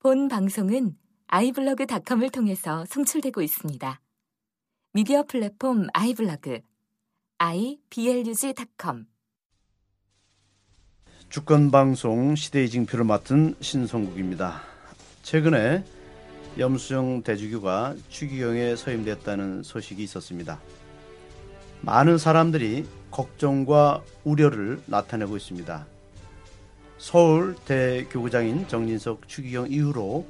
본 방송은 아이블로그닷컴을 통해서 송출되고 있습니다. 미디어 플랫폼 아이블로그 iblog.com 주권 방송 시대의 징표를 맡은 신성국입니다. 최근에 염수정 대주교가 추기경에 서임됐다는 소식이 있었습니다. 많은 사람들이 걱정과 우려를 나타내고 있습니다. 서울 대교구장인 정진석 추기경 이후로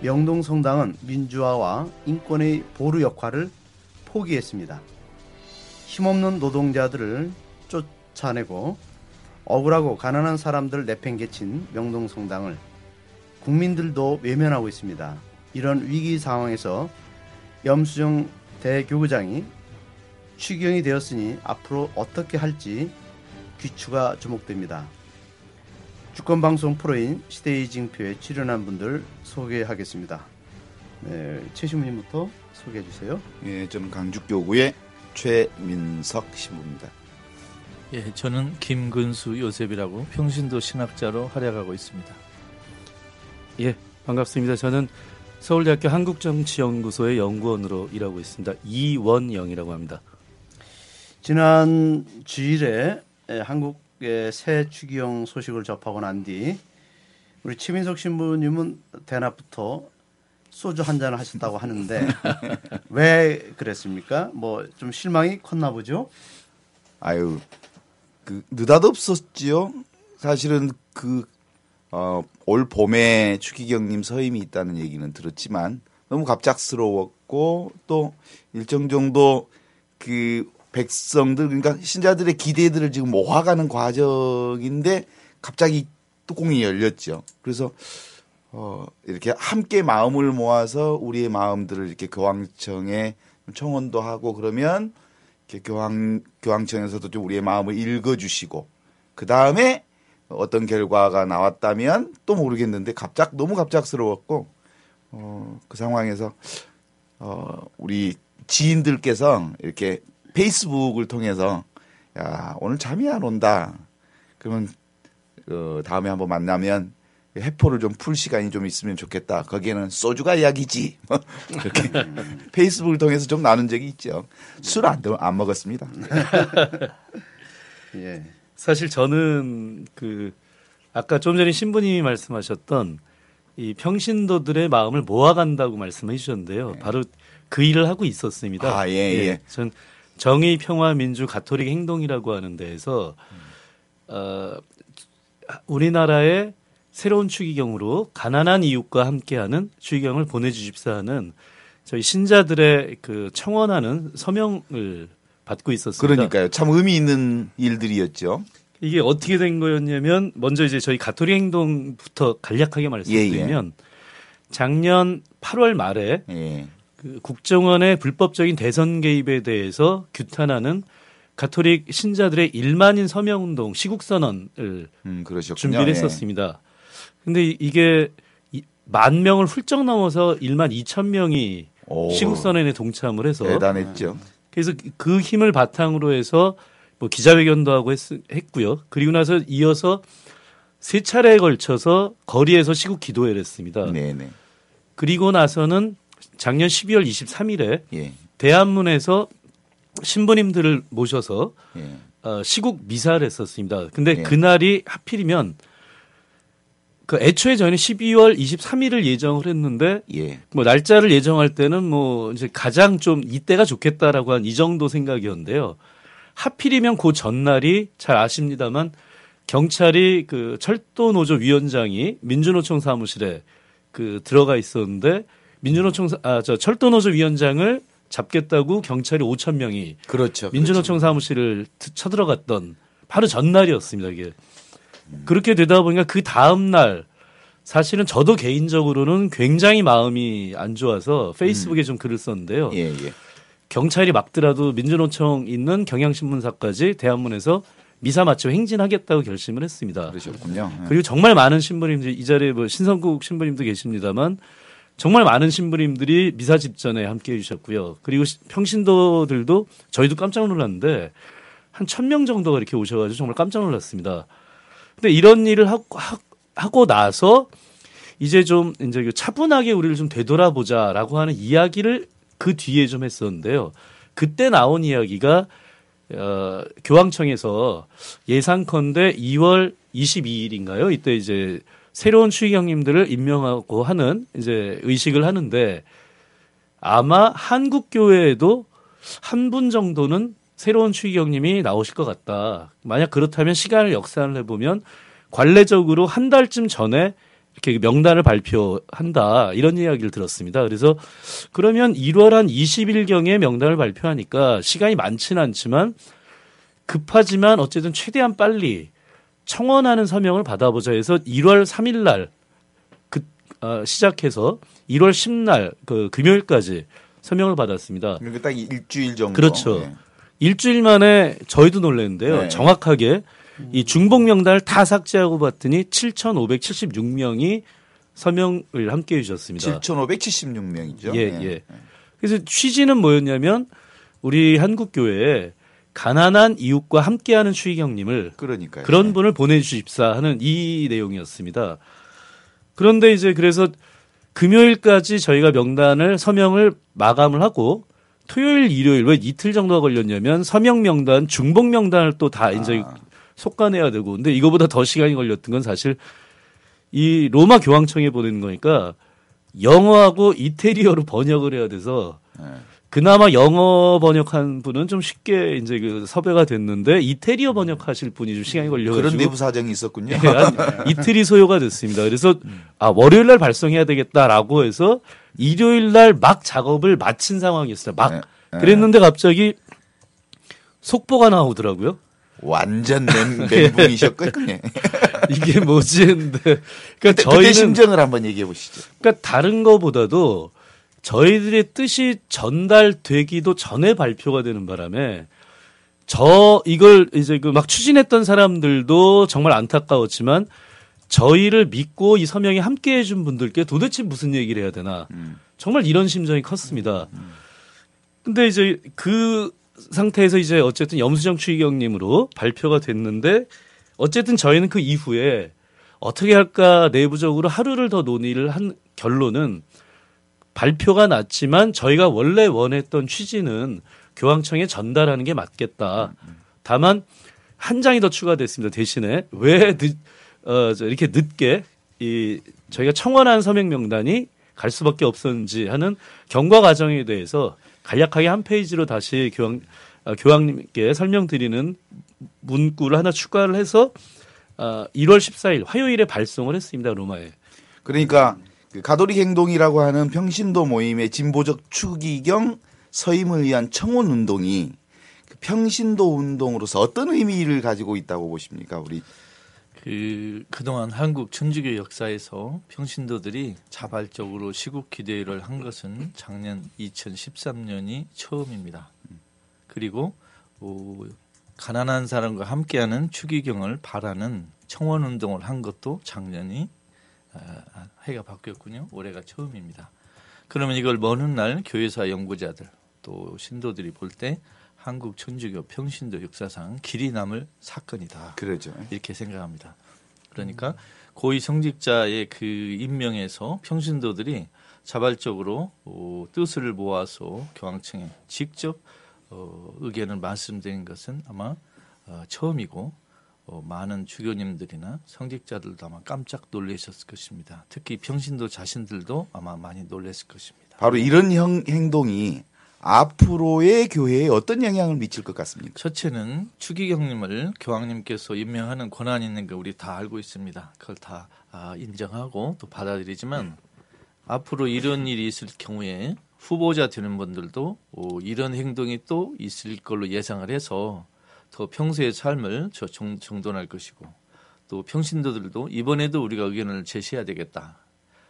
명동성당은 민주화와 인권의 보루 역할을 포기했습니다. 힘없는 노동자들을 쫓아내고 억울하고 가난한 사람들 내팽개친 명동성당을 국민들도 외면하고 있습니다. 이런 위기 상황에서 염수정 대교구장이 추경이 되었으니 앞으로 어떻게 할지 귀추가 주목됩니다. 주권방송 프로인 시대의 징표에 출연한 분들 소개하겠습니다. 네, 최신부님부터 소개해 주세요. 예, 저는 강주교구의 최민석 신부입니다. 예, 저는 김근수 요셉이라고 평신도 신학자로 활약하고 있습니다. 예, 반갑습니다. 저는 서울대학교 한국정치연구소의 연구원으로 일하고 있습니다. 이원영이라고 합니다. 지난 주일에 한국의 새 추기경 소식을 접하고 난 뒤 우리 최민석 신부님은 대낮부터 소주 한 잔을 하셨다고 하는데 왜 그랬습니까? 뭐 좀 실망이 컸나 보죠? 아유, 그 느닷없었지요. 사실은 그 어, 올 봄에 추기경님 서임이 있다는 얘기는 들었지만 너무 갑작스러웠고 또 일정 정도 그 백성들 그러니까 신자들의 기대들을 지금 모아가는 과정인데 갑자기 뚜껑이 열렸죠. 그래서 어 이렇게 함께 마음을 모아서 우리의 마음들을 이렇게 교황청에 청원도 하고 그러면 이렇게 교황 교황청에서도 좀 우리의 마음을 읽어주시고 그 다음에 어떤 결과가 나왔다면 또 모르겠는데 갑작 너무 갑작스러웠고 어 그 상황에서 어 우리 지인들께서 이렇게 페이스북을 통해서 야 오늘 잠이 안 온다. 그러면 어, 다음에 한번 만나면 해포를 좀 풀 시간이 좀 있으면 좋겠다. 거기에는 소주가 이야기지. 뭐 그렇게 페이스북을 통해서 좀 나눈 적이 있죠. 술안 안 먹었습니다. 예. 사실 저는 그 아까 좀 전에 신부님이 말씀하셨던 이 평신도들의 마음을 모아간다고 말씀해 주셨는데요. 바로 그 일을 하고 있었습니다. 아, 예, 예. 전 정의, 평화, 민주, 가톨릭 행동이라고 하는 데에서 어, 우리나라의 새로운 추기경으로 가난한 이웃과 함께하는 추기경을 보내주십사 하는 저희 신자들의 그 청원하는 서명을 받고 있었습니다. 그러니까요. 참 의미 있는 일들이었죠. 이게 어떻게 된 거였냐면 먼저 이제 저희 가톨릭 행동부터 간략하게 말씀드리면 작년 8월 말에 예. 그 국정원의 불법적인 대선 개입에 대해서 규탄하는 가톨릭 신자들의 1만인 서명 운동 시국 선언을 음. 준비를 예. 했었습니다. 근데 이- 이게 이- 만 명을 훌쩍 넘어서 1만 2천 명이 오, 시국 선언에 동참을 해서 대단했죠. 그래서 그 힘을 바탕으로 해서 뭐 기자회견도 하고 했, 했고요. 그리고 나서 이어서 세 차례에 걸쳐서 거리에서 시국 기도회를 했습니다. 네네. 그리고 나서는 작년 12월 23일에 예. 대한문에서 신부님들을 모셔서 예. 어, 시국 미사를 했었습니다. 근데 예. 그날이 하필이면 그 애초에 저희는 12월 23일을 예정을 했는데 예. 뭐 날짜를 예정할 때는 뭐 이제 가장 좀 이때가 좋겠다라고 한 이 정도 생각이었는데요. 하필이면 그 전날이 잘 아십니다만 경찰이 그 철도 노조 위원장이 민주노총 사무실에 그 들어가 있었는데 민주노총 아 저 철도 노조 위원장을 잡겠다고 경찰이 5천 명이 그렇죠. 민주노총 사무실을 트- 쳐들어갔던 바로 전날이었습니다. 이게 그렇게 되다 보니까 그 다음 날 사실은 저도 개인적으로는 굉장히 마음이 안 좋아서 페이스북에 좀 글을 썼는데요. 예, 예. 경찰이 막더라도 민주노총 있는 경향신문사까지 대한문에서 미사 마치고 행진하겠다고 결심을 했습니다. 그러셨군요. 예. 그리고 정말 많은 신부님들 이 자리에 뭐 신성국 신부님도 계십니다만 정말 많은 신부님들이 미사 집전에 함께 해주셨고요. 그리고 시- 평신도들도 저희도 깜짝 놀랐는데 한 천 명 정도가 이렇게 오셔가지고 정말 깜짝 놀랐습니다. 근데 이런 일을 하고, 하- 하고 나서 이제 좀 이제 그 차분하게 우리를 좀 되돌아보자라고 하는 이야기를 그 뒤에 좀 했었는데요. 그때 나온 이야기가 어, 교황청에서 예상컨대 2월 22일인가요? 이때 이제 새로운 추기경님들을 임명하고 하는 이제 의식을 하는데 아마 한국 교회에도 한 분 정도는 새로운 추기경님이 나오실 것 같다. 만약 그렇다면 시간을 역산을 해보면 관례적으로 한 달쯤 전에 이렇게 명단을 발표한다 이런 이야기를 들었습니다. 그래서 그러면 1월 한 20일경에 명단을 발표하니까 시간이 많지는 않지만 급하지만 어쨌든 최대한 빨리 청원하는 서명을 받아보자 해서 1월 3일 날그 어, 시작해서 1월 10날 그 금요일까지 서명을 받았습니다. 그러니까 딱 일주일 정도. 그렇죠. 예. 일주일 만에 저희도 놀랐는데요. 네. 정확하게 이 중복 명단을 다 삭제하고 봤더니 7,576명이 서명을 함께 해주셨습니다. 7,576명이죠. 예, 예. 그래서 취지는 뭐였냐면 우리 한국 교회에 가난한 이웃과 함께하는 추기경님을 그러니까요. 그런 분을 보내주십사 하는 이 내용이었습니다. 그런데 이제 그래서 금요일까지 저희가 명단을 서명을 마감을 하고 토요일, 일요일 왜 이틀 정도가 걸렸냐면 서명 명단, 중복 명단을 또 다 이제 아. 속간해야 되고 근데 이거보다 더 시간이 걸렸던 건 사실 이 로마 교황청에 보내는 거니까 영어하고 이태리어로 번역을 해야 돼서 네. 그나마 영어 번역한 분은 좀 쉽게 이제 그 섭외가 됐는데 이태리어 번역하실 분이 좀 시간이 걸려가지고 그런 내부 사정이 있었군요. 예, 한 이틀이 소요가 됐습니다. 그래서 아 월요일 날 발송해야 되겠다라고 해서 일요일 날 막 작업을 마친 상황이었어요. 막 네, 네. 그랬는데 갑자기 속보가 나오더라고요. 완전 멘, 멘붕이셨군요. 이게 뭐지 했는데 그러니까 그때 저희는 심정을 한번 얘기해 보시죠. 그러니까 다른 거보다도 저희들의 뜻이 전달되기도 전에 발표가 되는 바람에 저 이걸 이제 그 막 추진했던 사람들도 정말 안타까웠지만 저희를 믿고 이 서명에 함께 해준 분들께 도대체 무슨 얘기를 해야 되나. 정말 이런 심정이 컸습니다. 근데 이제 그 상태에서 이제 어쨌든 염수정 추기경님으로 발표가 됐는데 어쨌든 저희는 그 이후에 어떻게 할까 내부적으로 하루를 더 논의를 한 결론은 발표가 났지만 저희가 원래 원했던 취지는 교황청에 전달하는 게 맞겠다. 다만 한 장이 더 추가됐습니다. 대신에 왜 늦, 어, 저 이렇게 늦게 이 저희가 청원한 서명 명단이 갈 수밖에 없었는지 하는 경과 과정에 대해서 간략하게 한 페이지로 다시 교황 어, 교황님께 설명드리는 문구를 하나 추가를 해서 어, 1월 14일 화요일에 발송을 했습니다. 로마에. 그러니까 그 가톨릭 행동이라고 하는 평신도 모임의 진보적 추기경 서임을 위한 청원 운동이 그 평신도 운동으로서 어떤 의미를 가지고 있다고 보십니까, 우리? 그 그동안 한국 천주교 역사에서 평신도들이 자발적으로 시국 기대를 한 것은 작년 2013년이 처음입니다. 그리고 어, 가난한 사람과 함께하는 추기경을 바라는 청원 운동을 한 것도 작년이 아, 해가 바뀌었군요. 올해가 처음입니다. 그러면 이걸 먼 훗날 교회사 연구자들 또 신도들이 볼 때 한국 천주교 평신도 역사상 길이 남을 사건이다. 그러죠. 이렇게 생각합니다. 그러니까 고위 성직자의 그 임명에서 평신도들이 자발적으로 어, 뜻을 모아서 교황청에 직접 어, 의견을 말씀드린 것은 아마 어, 처음이고 어, 많은 주교님들이나 성직자들도 아마 깜짝 놀라셨을 것입니다. 특히 평신도 자신들도 아마 많이 놀랐을 것입니다. 바로 이런 형, 행동이 앞으로의 교회에 어떤 영향을 미칠 것 같습니까? 첫째는 추기경님을 교황님께서 임명하는 권한이 있는 거 우리 다 알고 있습니다. 그걸 다 아, 인정하고 또 받아들이지만 앞으로 이런 일이 있을 경우에 후보자 되는 분들도 어, 이런 행동이 또 있을 걸로 예상을 해서 더 평소의 삶을 저 정, 정돈할 것이고 또 평신도들도 이번에도 우리가 의견을 제시해야 되겠다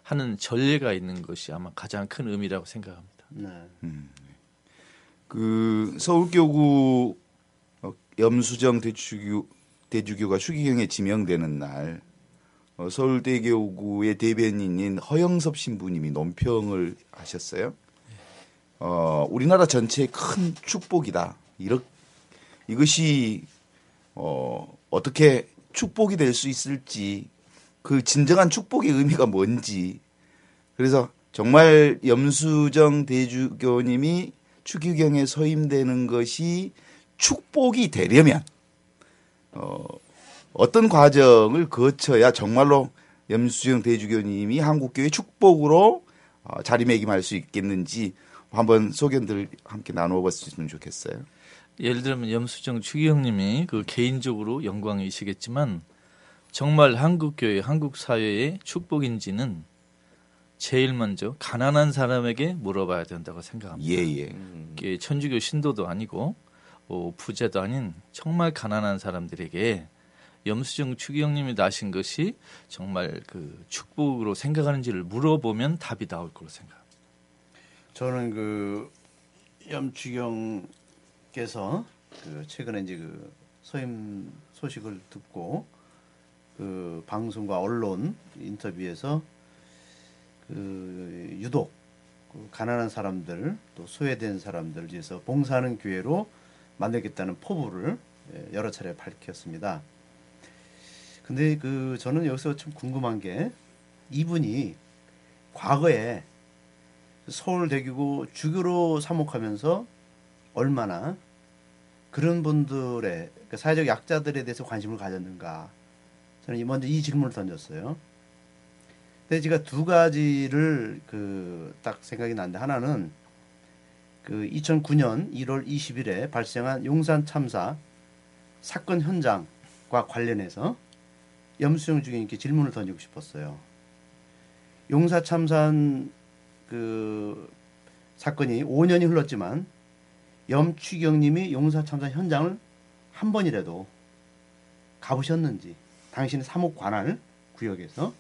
하는 전례가 있는 것이 아마 가장 큰 의미라고 생각합니다. 네. 그 서울교구 어, 염수정 대주교 대주교가 추기경에 지명되는 날 어, 서울대교구의 대변인인 허영섭 신부님이 논평을 하셨어요. 어, 우리나라 전체의 큰 축복이다. 이렇 이것이 어, 어떻게 축복이 될 수 있을지 그 진정한 축복의 의미가 뭔지 그래서 정말 염수정 대주교님이 추기경에 서임되는 것이 축복이 되려면 어, 어떤 과정을 거쳐야 정말로 염수정 대주교님이 한국교회 축복으로 어, 자리매김할 수 있겠는지 한번 소견들 함께 나눠봤으면 좋겠어요. 예를 들면 염수정 추기경님이 그 개인적으로 영광이시겠지만 정말 한국 교회, 한국 사회의 축복인지는 제일 먼저 가난한 사람에게 물어봐야 된다고 생각합니다. 예, 예. 이게 천주교 신도도 아니고 어, 부자도 아닌 정말 가난한 사람들에게 염수정 추기경님이 나신 것이 정말 그 축복으로 생각하는지를 물어보면 답이 나올 거로 생각합니다. 저는 그 염추경 께서 그 최근에 이제 그 소임 소식을 듣고 그 방송과 언론 인터뷰에서 그 유독 그 가난한 사람들 또 소외된 사람들 위해서 봉사하는 교회로 만들겠다는 포부를 예, 여러 차례 밝혔습니다. 근데 그 저는 여기서 좀 궁금한 게 이분이 과거에 서울 대교구 주교로 사목하면서 얼마나 그런 분들의 그 사회적 약자들에 대해서 관심을 가졌는가 저는 먼저 이 질문을 던졌어요. 근데 제가 두 가지를 그 딱 생각이 나는데 하나는 그 2009년 1월 20일에 발생한 용산 참사 사건 현장과 관련해서 염수영 주교님께 질문을 던지고 싶었어요. 용사 참산 그 사건이 5년이 흘렀지만 염추경님이 용사 참사 현장을 한 번이라도 가보셨는지 당신의 사목 관할 구역에서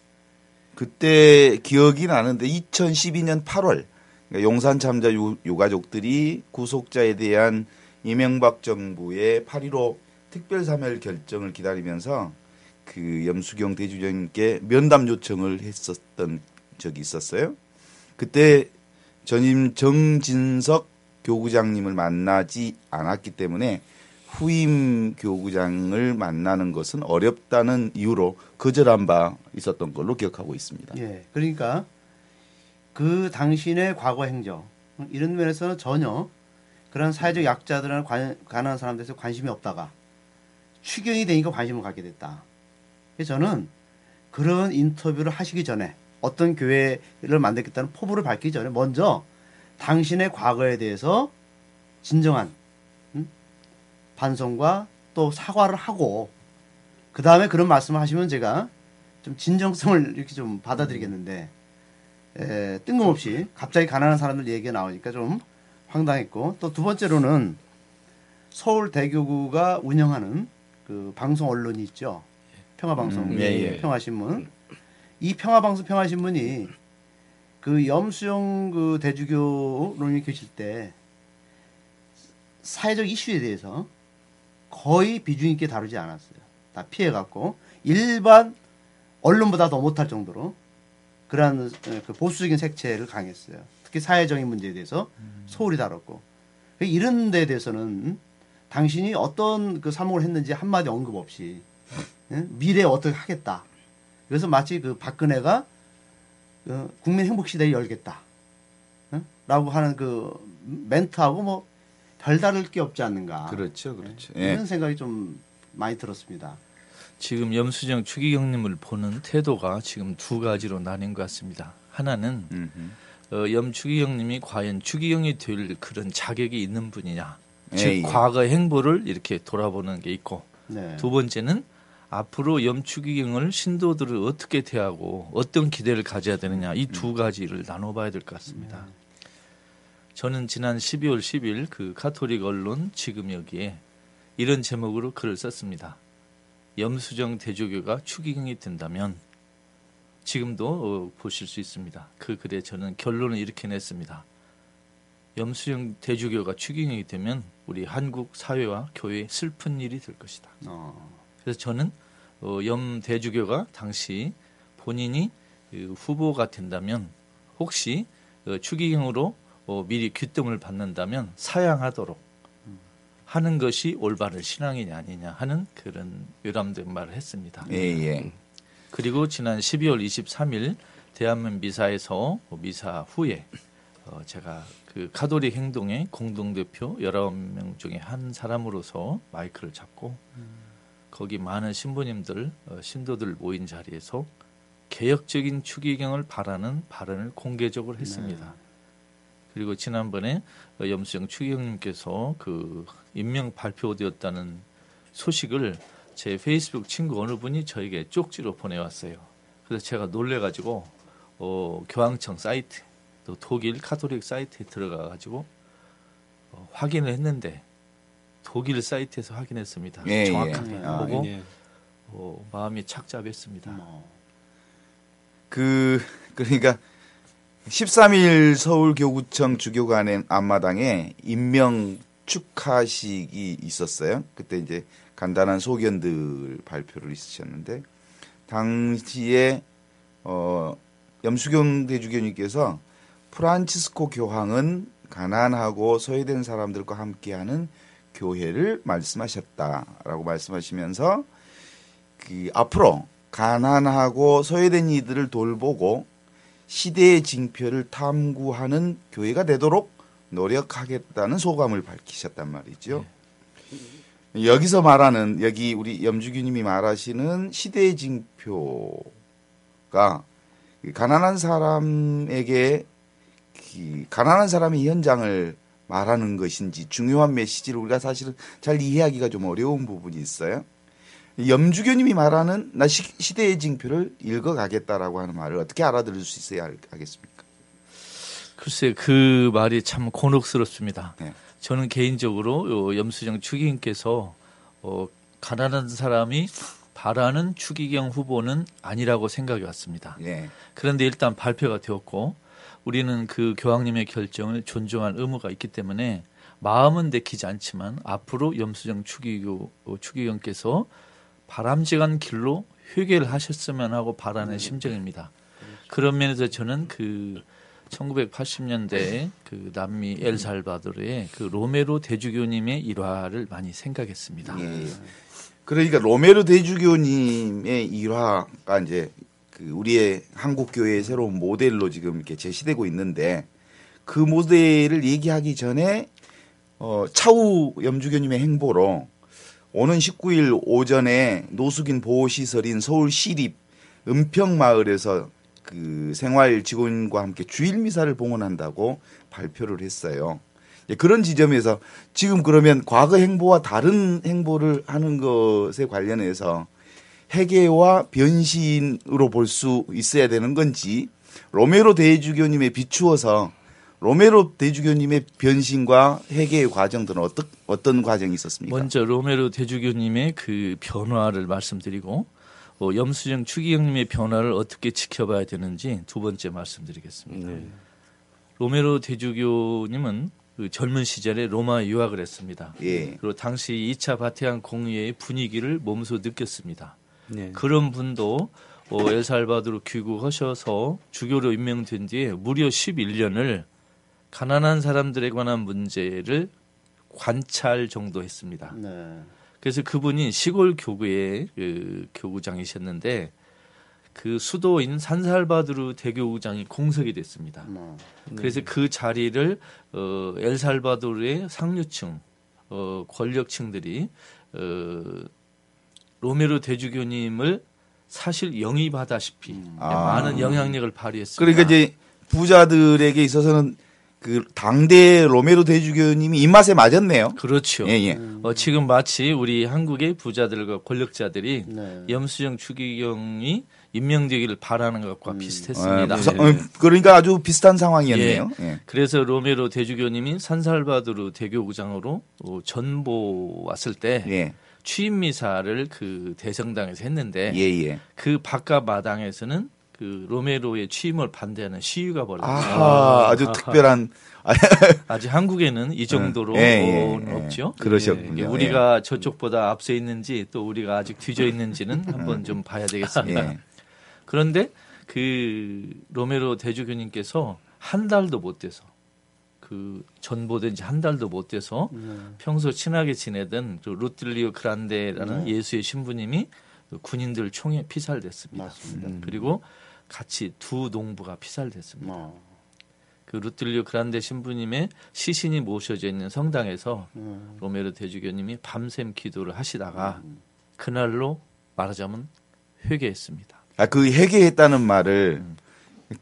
그때 기억이 나는데 2012년 8월 그러니까 용산 참자 유, 유가족들이 구속자에 대한 이명박 정부의 8.15 특별 사멸 결정을 기다리면서 그 염수경 대주장님께 면담 요청을 했었던 적이 있었어요. 그때 전임 정진석 교구장님을 만나지 않았기 때문에 후임 교구장을 만나는 것은 어렵다는 이유로 거절한 바 있었던 걸로 기억하고 있습니다. 예, 그러니까 그 당신의 과거 행적 이런 면에서는 전혀 그런 사회적 약자들이나 관, 가난한 사람들에서 관심이 없다가 추경이 되니까 관심을 갖게 됐다. 그래서 저는 그런 인터뷰를 하시기 전에 어떤 교회를 만들겠다는 포부를 밝히기 전에 먼저 당신의 과거에 대해서 진정한 음? 반성과 또 사과를 하고 그 다음에 그런 말씀을 하시면 제가 좀 진정성을 이렇게 좀 받아들이겠는데 에, 뜬금없이 갑자기 가난한 사람들 얘기가 나오니까 좀 황당했고 또 두 번째로는 서울 대교구가 운영하는 그 방송 언론이 있죠 평화방송 음, 예, 예. 평화신문 이 평화방송 평화신문이 그 염수영 그 대주교론이 계실 때 사회적 이슈에 대해서 거의 비중 있게 다루지 않았어요. 다 피해갖고 일반 언론보다 더 못할 정도로 그러한 어, 그 보수적인 색채를 강했어요. 특히 사회적인 문제에 대해서 소홀히 다뤘고 이런 데에 대해서는 당신이 어떤 그 사목을 했는지 한마디 언급 없이 예? 미래에 어떻게 하겠다. 그래서 마치 그 박근혜가 어, 국민 행복 시대를 열겠다. 어? 라고 하는 그 멘트하고 뭐 별다를 게 없지 않는가. 그렇죠, 그렇죠. 네. 예. 이런 생각이 좀 많이 들었습니다. 지금 염수정 추기경님을 보는 태도가 지금 두 가지로 나뉜 것 같습니다. 하나는 음흠. 어, 염추기경님이 과연 추기경이 될 그런 자격이 있는 분이냐, 즉 예, 예. 과거 행보를 이렇게 돌아보는 게 있고 네. 두 번째는 앞으로 염추기경을 신도들을 어떻게 대하고 어떤 기대를 가져야 되느냐 이 두 가지를 나눠봐야 될 것 같습니다. 저는 지난 12월 10일 그 카톨릭 언론 지금 여기에 이런 제목으로 글을 썼습니다. 염수정 대조교가 추기경이 된다면 지금도 어, 보실 수 있습니다. 그 글에 저는 결론을 이렇게 냈습니다. 염수정 대주교가 추기경이 되면 우리 한국 사회와 교회에 슬픈 일이 될 것이다. 어, 그래서 저는 어, 염 대주교가 당시 본인이 그 후보가 된다면 혹시 어, 추기경으로 어, 미리 귀뜸을 받는다면 사양하도록 하는 것이 올바른 신앙이냐 아니냐 하는 그런 유람된 말을 했습니다. 예, 예. 그리고 지난 12월 23일 대한민 미사에서 미사 후에 어, 제가 그 카톨릭 행동의 공동대표 19명 중에 한 사람으로서 마이크를 잡고 거기 많은 신부님들, 어, 신도들 모인 자리에서 개혁적인 추기경을 바라는 발언을 공개적으로 했습니다. 그리고 지난번에 어, 염수영 추기경님께서 그 임명 발표되었다는 소식을 제 페이스북 친구 어느 분이 저에게 쪽지로 보내왔어요. 그래서 제가 놀래가지고 어, 교황청 사이트 또 독일 카톨릭 사이트에 들어가가지고 어, 확인을 했는데 독일 사이트에서 확인했습니다. 예, 정확하게 예. 아, 보고 예. 어, 마음이 착잡했습니다. 그 그러니까 13일 서울 교구청 주교관의 앞마당에 임명 축하식이 있었어요. 그때 이제 간단한 소견들 발표를 있으셨는데 당시에 어 염수경 대주교님께서 프란치스코 교황은 가난하고 소외된 사람들과 함께하는 교회를 말씀하셨다라고 말씀하시면서 그 앞으로 가난하고 소외된 이들을 돌보고 시대의 징표를 탐구하는 교회가 되도록 노력하겠다는 소감을 밝히셨단 말이죠. 여기서 말하는 여기 우리 염주규님이 말하시는 시대의 징표가 그 가난한 사람에게 그 가난한 사람의 현장을 말하는 것인지 중요한 메시지를 우리가 사실은 잘 이해하기가 좀 어려운 부분이 있어요. 염주교님이 말하는 나 시, 시대의 징표를 읽어가겠다라고 하는 말을 어떻게 알아들을 수 있어야 할- 하겠습니까? 글쎄 그 말이 참 곤혹스럽습니다. 네. 저는 개인적으로 요 염수정 추기경께서 어, 가난한 사람이 바라는 추기경 후보는 아니라고 생각이 왔습니다. 예. 그런데 일단 발표가 되었고 우리는 그 교황님의 결정을 존중할 의무가 있기 때문에 마음은 내키지 않지만 앞으로 염수정 추기교 어, 추기경께서 바람직한 길로 회개를 하셨으면 하고 바라는 심정입니다. 그런 면에서 저는 그 1980년대 그 남미 엘살바도르의 그 로메로 대주교님의 일화를 많이 생각했습니다. 예. 그러니까 로메르 대주교님의 일화가 이제 그 우리의 한국 교회의 새로운 모델로 지금 이렇게 제시되고 있는데 그 모델을 얘기하기 전에 어, 차후 염주교님의 행보로 오는 19일 오전에 노숙인 보호시설인 서울 시립 은평마을에서 그 생활 직원과 함께 주일 미사를 봉헌한다고 발표를 했어요. 예, 그런 지점에서 지금 그러면 과거 행보와 다른 행보를 하는 것에 관련해서 해계와 변신으로 볼 수 있어야 되는 건지 로메로 대주교님에 비추어서 로메로 대주교님의 변신과 해계의 과정들은 어떤 어떤 과정이 있었습니까? 먼저 로메로 대주교님의 그 변화를 말씀드리고 어, 염수정 추기경님의 변화를 어떻게 지켜봐야 되는지 두 번째 말씀드리겠습니다. 네. 로메로 대주교님은 그 젊은 시절에 로마 유학을 했습니다. 예. 그리고 당시 2차 바티칸 공의회의 분위기를 몸소 느꼈습니다. 네. 그런 분도 어, 엘살바도르 귀국하셔서 주교로 임명된 뒤에 무려 11년을 가난한 사람들에 관한 문제를 관찰 정도 했습니다. 네. 그래서 그분이 시골 교구의 그 교구장이셨는데 그 수도인 산살바드르 대교구장이 공석이 됐습니다. 뭐, 그래서 그 자리를 어, 엘살바도르의 상류층 어, 권력층들이 어, 로메로 대주교님을 사실 영입하다시피 아. 많은 영향력을 발휘했습니다. 그러니까 이제 부자들에게 있어서는 그 당대 로메로 대주교님이 입맛에 맞았네요. 그렇죠. 예, 예. 어, 지금 마치 우리 한국의 부자들과 권력자들이 네. 염수정 추기경이 임명되기를 바라는 것과 비슷했습니다. 아, 어, 그러니까 아주 비슷한 상황이었네요. 예. 그래서 로메로 대주교님이 산살바도르 대교구장으로 어, 전보 왔을 때 예. 취임 미사를 그 대성당에서 했는데 예, 예. 그 바깥 마당에서는 그 로메로의 취임을 반대하는 시위가 벌어졌어요. 아하, 아주 특별한 아직 한국에는 이 정도로 예, 예, 어, 예. 없죠. 그러셨군요. 이게 우리가 저쪽보다 앞서 있는지 또 우리가 아직 뒤져 있는지는 한번 좀 봐야 되겠습니다. 예. 그런데 그 로메로 대주교님께서 한 달도 못 돼서 그 전보된 지 한 달도 못 돼서 평소 친하게 지내던 그 루틸리오 그란데라는 예수의 신부님이 그 군인들 총에 피살됐습니다. 맞습니다. 그리고 같이 두 농부가 피살됐습니다. 어. 그 루틀리오 그란데 신부님의 시신이 모셔져 있는 성당에서 음. 로메로 대주교님이 밤샘 기도를 하시다가 그날로 말하자면 회개했습니다. 아, 그 회개했다는 말을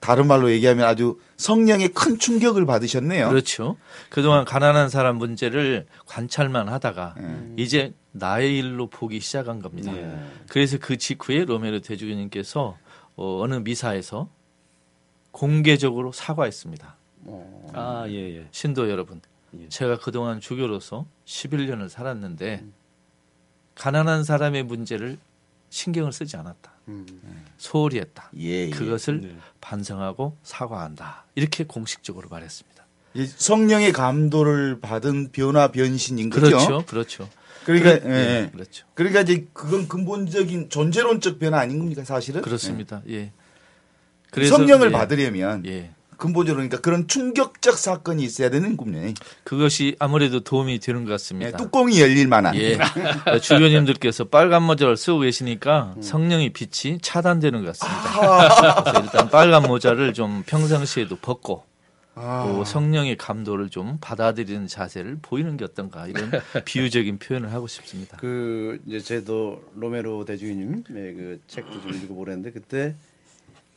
다른 말로 얘기하면 아주 성령의 큰 충격을 받으셨네요. 그렇죠. 그동안 가난한 사람 문제를 관찰만 하다가 예. 이제 나의 일로 보기 시작한 겁니다. 예. 그래서 그 직후에 로메로 대주교님께서 어, 어느 미사에서 공개적으로 사과했습니다. 어. 아, 예, 예. 신도 여러분, 예. 제가 그동안 주교로서 11년을 살았는데 가난한 사람의 문제를 신경을 쓰지 않았다. 음. 소홀히 했다. 예, 예. 그것을 네. 반성하고 사과한다. 이렇게 공식적으로 말했습니다. 이 성령의 감도를 받은 변화 변신인 거죠. 그렇죠. 그렇죠. 그러니까 그- 예. 예, 그렇죠. 그러니까 이제 그건 근본적인 존재론적 변화 아닌 겁니까 사실은? 그렇습니다. 예. 예. 그래서 성령을 예, 받으려면 예. 근본적으로 그러니까 그런 충격적 사건이 있어야 되는 군요. 그것이 아무래도 도움이 되는 것 예, 같습니다. 뚜껑이 열릴 만한. 예. 주교님들께서 빨간 모자를 쓰고 계시니까 음. 성령의 빛이 차단되는 것 같습니다. 그래서 일단 빨간 모자를 좀 평상시에도 벗고 아. 또 성령의 감도를 좀 받아들이는 자세를 보이는 게 어떤가 이런 비유적인 표현을 하고 싶습니다. 그 이제 제도 로메로 대주교님의 그 책도 좀 읽어보랬는데 그때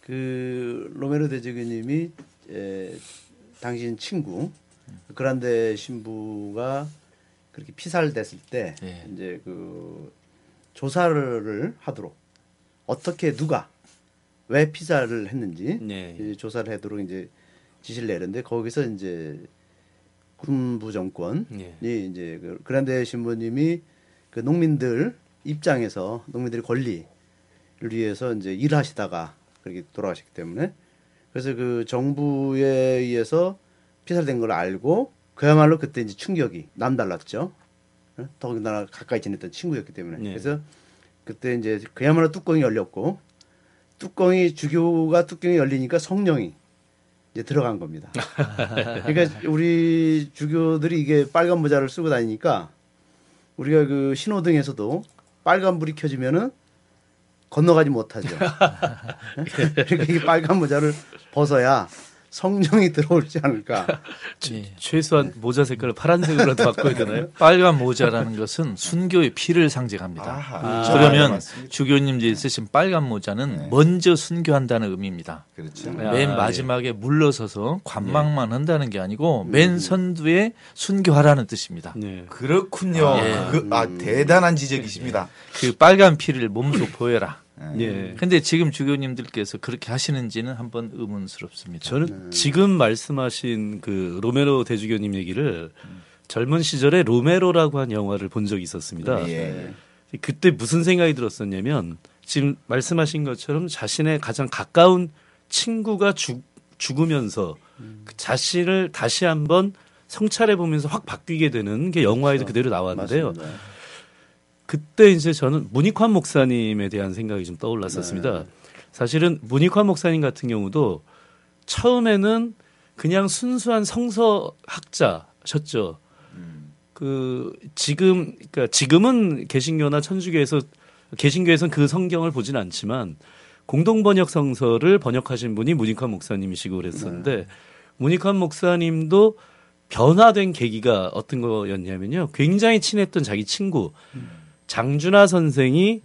그 로메로 대주교님이 에, 당신 친구 그란데 신부가 그렇게 피살됐을 때 예. 이제 그 조사를 하도록 어떻게 누가 왜 피살을 했는지 네. 이제 조사를 하도록 이제 지시를 내렸는데 거기서 이제 군부 정권이 예. 이제 그 그란데 신부님이 그 농민들 입장에서 농민들의 권리를 위해서 이제 일하시다가 그렇게 돌아가셨기 때문에 그래서 그 정부에 의해서 피살된 걸 알고 그야말로 그때 이제 충격이 남달랐죠. 어? 더군다나 가까이 지냈던 친구였기 때문에 네. 그래서 그때 이제 그야말로 뚜껑이 열렸고 뚜껑이 주교가 뚜껑이 열리니까 성령이 이제 들어간 겁니다. 그러니까 우리 주교들이 이게 빨간 모자를 쓰고 다니니까 우리가 그 신호등에서도 빨간 불이 켜지면은 건너가지 못하죠. 그러니까 이 빨간 모자를 벗어야 성령이 들어오지 않을까. 예. 최소한 모자 색깔을 파란색으로라도 바꿔야 되나요? 빨간 모자라는 것은 순교의 피를 상징합니다. 아하. 네, 그러면 맞습니다. 주교님들이 쓰신 빨간 모자는 네. 먼저 순교한다는 의미입니다. 그렇죠. 아, 맨 예. 마지막에 물러서서 관망만 한다는 게 아니고 맨 선두에 순교하라는 뜻입니다. 네. 그렇군요. 예. 그, 아 대단한 지적이십니다. 그 빨간 피를 몸소 보여라. 예. 근데 지금 주교님들께서 그렇게 하시는지는 한번 의문스럽습니다. 저는 지금 말씀하신 그 로메로 대주교님 얘기를 젊은 시절에 로메로라고 한 영화를 본 적이 있었습니다. 예. 그때 무슨 생각이 들었었냐면 지금 말씀하신 것처럼 자신의 가장 가까운 친구가 죽, 죽으면서 그 자신을 다시 한번 성찰해 보면서 확 바뀌게 되는 게 영화에도 그대로 나왔는데요. 맞습니다. 그때 이제 저는 문익환 목사님에 대한 생각이 좀 떠올랐었습니다. 사실은 문익환 목사님 같은 경우도 처음에는 그냥 순수한 성서학자셨죠. 그 지금 그러니까 지금은 개신교나 천주교에서 개신교에서는 그 성경을 보진 않지만 공동 번역 성서를 번역하신 분이 문익환 목사님이시고 그랬었는데 문익환 목사님도 변화된 계기가 어떤 거였냐면요. 굉장히 친했던 자기 친구 장준하 선생이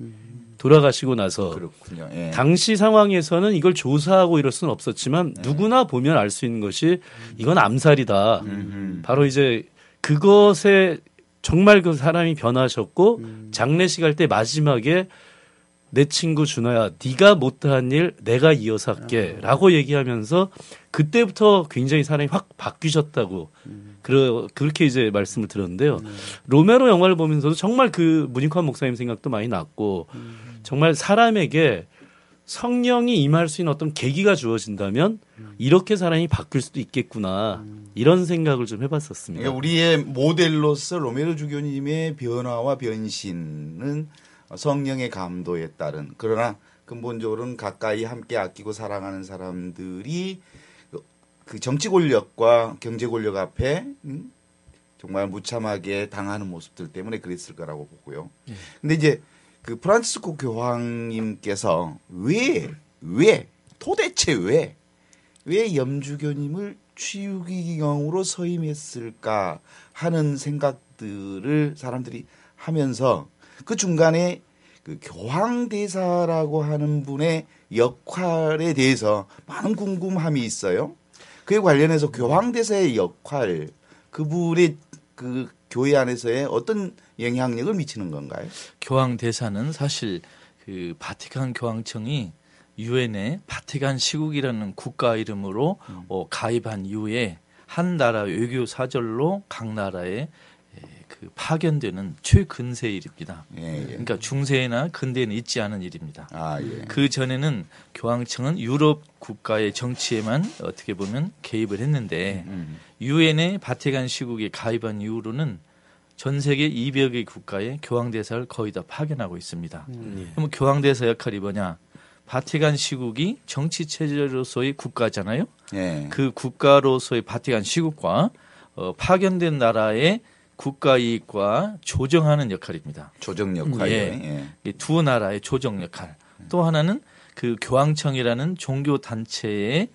돌아가시고 나서 그렇군요. 예. 당시 상황에서는 이걸 조사하고 이럴 수는 없었지만 누구나 보면 알 수 있는 것이 이건 암살이다. 음흠. 바로 이제 그것에 정말 그 사람이 변하셨고 장례식 할 때 마지막에 내 친구 준호야 네가 못한 일 내가 이어서 할게라고 얘기하면서 그때부터 굉장히 사람이 확 바뀌셨다고 그러, 그렇게 이제 말씀을 들었는데요. 로메로 영화를 보면서도 정말 그 문익환 목사님 생각도 많이 났고 정말 사람에게 성령이 임할 수 있는 어떤 계기가 주어진다면 이렇게 사람이 바뀔 수도 있겠구나 이런 생각을 좀 해봤었습니다. 그러니까 우리의 모델로서 로메로 주교님의 변화와 변신은 성령의 감도에 따른 그러나 근본적으로는 가까이 함께 아끼고 사랑하는 사람들이 그 정치 권력과 경제 권력 앞에 음, 정말 무참하게 당하는 모습들 때문에 그랬을 거라고 보고요. 근데 이제 그 프란치스코 교황님께서 왜, 왜, 도대체 왜, 왜 염주교님을 취유기경으로 서임했을까 하는 생각들을 사람들이 하면서 그 중간에 그 교황 대사라고 하는 분의 역할에 대해서 많은 궁금함이 있어요. 그에 관련해서 교황 대사의 역할, 그분의 그 교회 안에서의 어떤 영향력을 미치는 건가요? 교황 대사는 사실 그 바티칸 교황청이 유엔에 바티칸 시국이라는 국가 이름으로 어, 가입한 이후에 한 나라 외교 사절로 각 나라에 에, 그 파견되는 최근세 일입니다. 예, 예. 그러니까 중세나 근대에는 있지 않은 일입니다. 아, 예. 그 전에는 교황청은 유럽 국가의 정치에만 어떻게 보면 개입을 했는데 음. 유엔의 바티칸 시국에 가입한 이후로는 전 세계 200의 국가에 교황 대사를 거의 다 파견하고 있습니다. 그럼 교황 대사 역할이 뭐냐? 바티칸 시국이 정치 체제로서의 국가잖아요. 예. 그 국가로서의 바티칸 시국과 어, 파견된 나라의 국가 이익과 조정하는 역할입니다. 조정 역할. 예. 예. 이두 나라의 조정 역할. 또 하나는 그 교황청이라는 종교 단체에서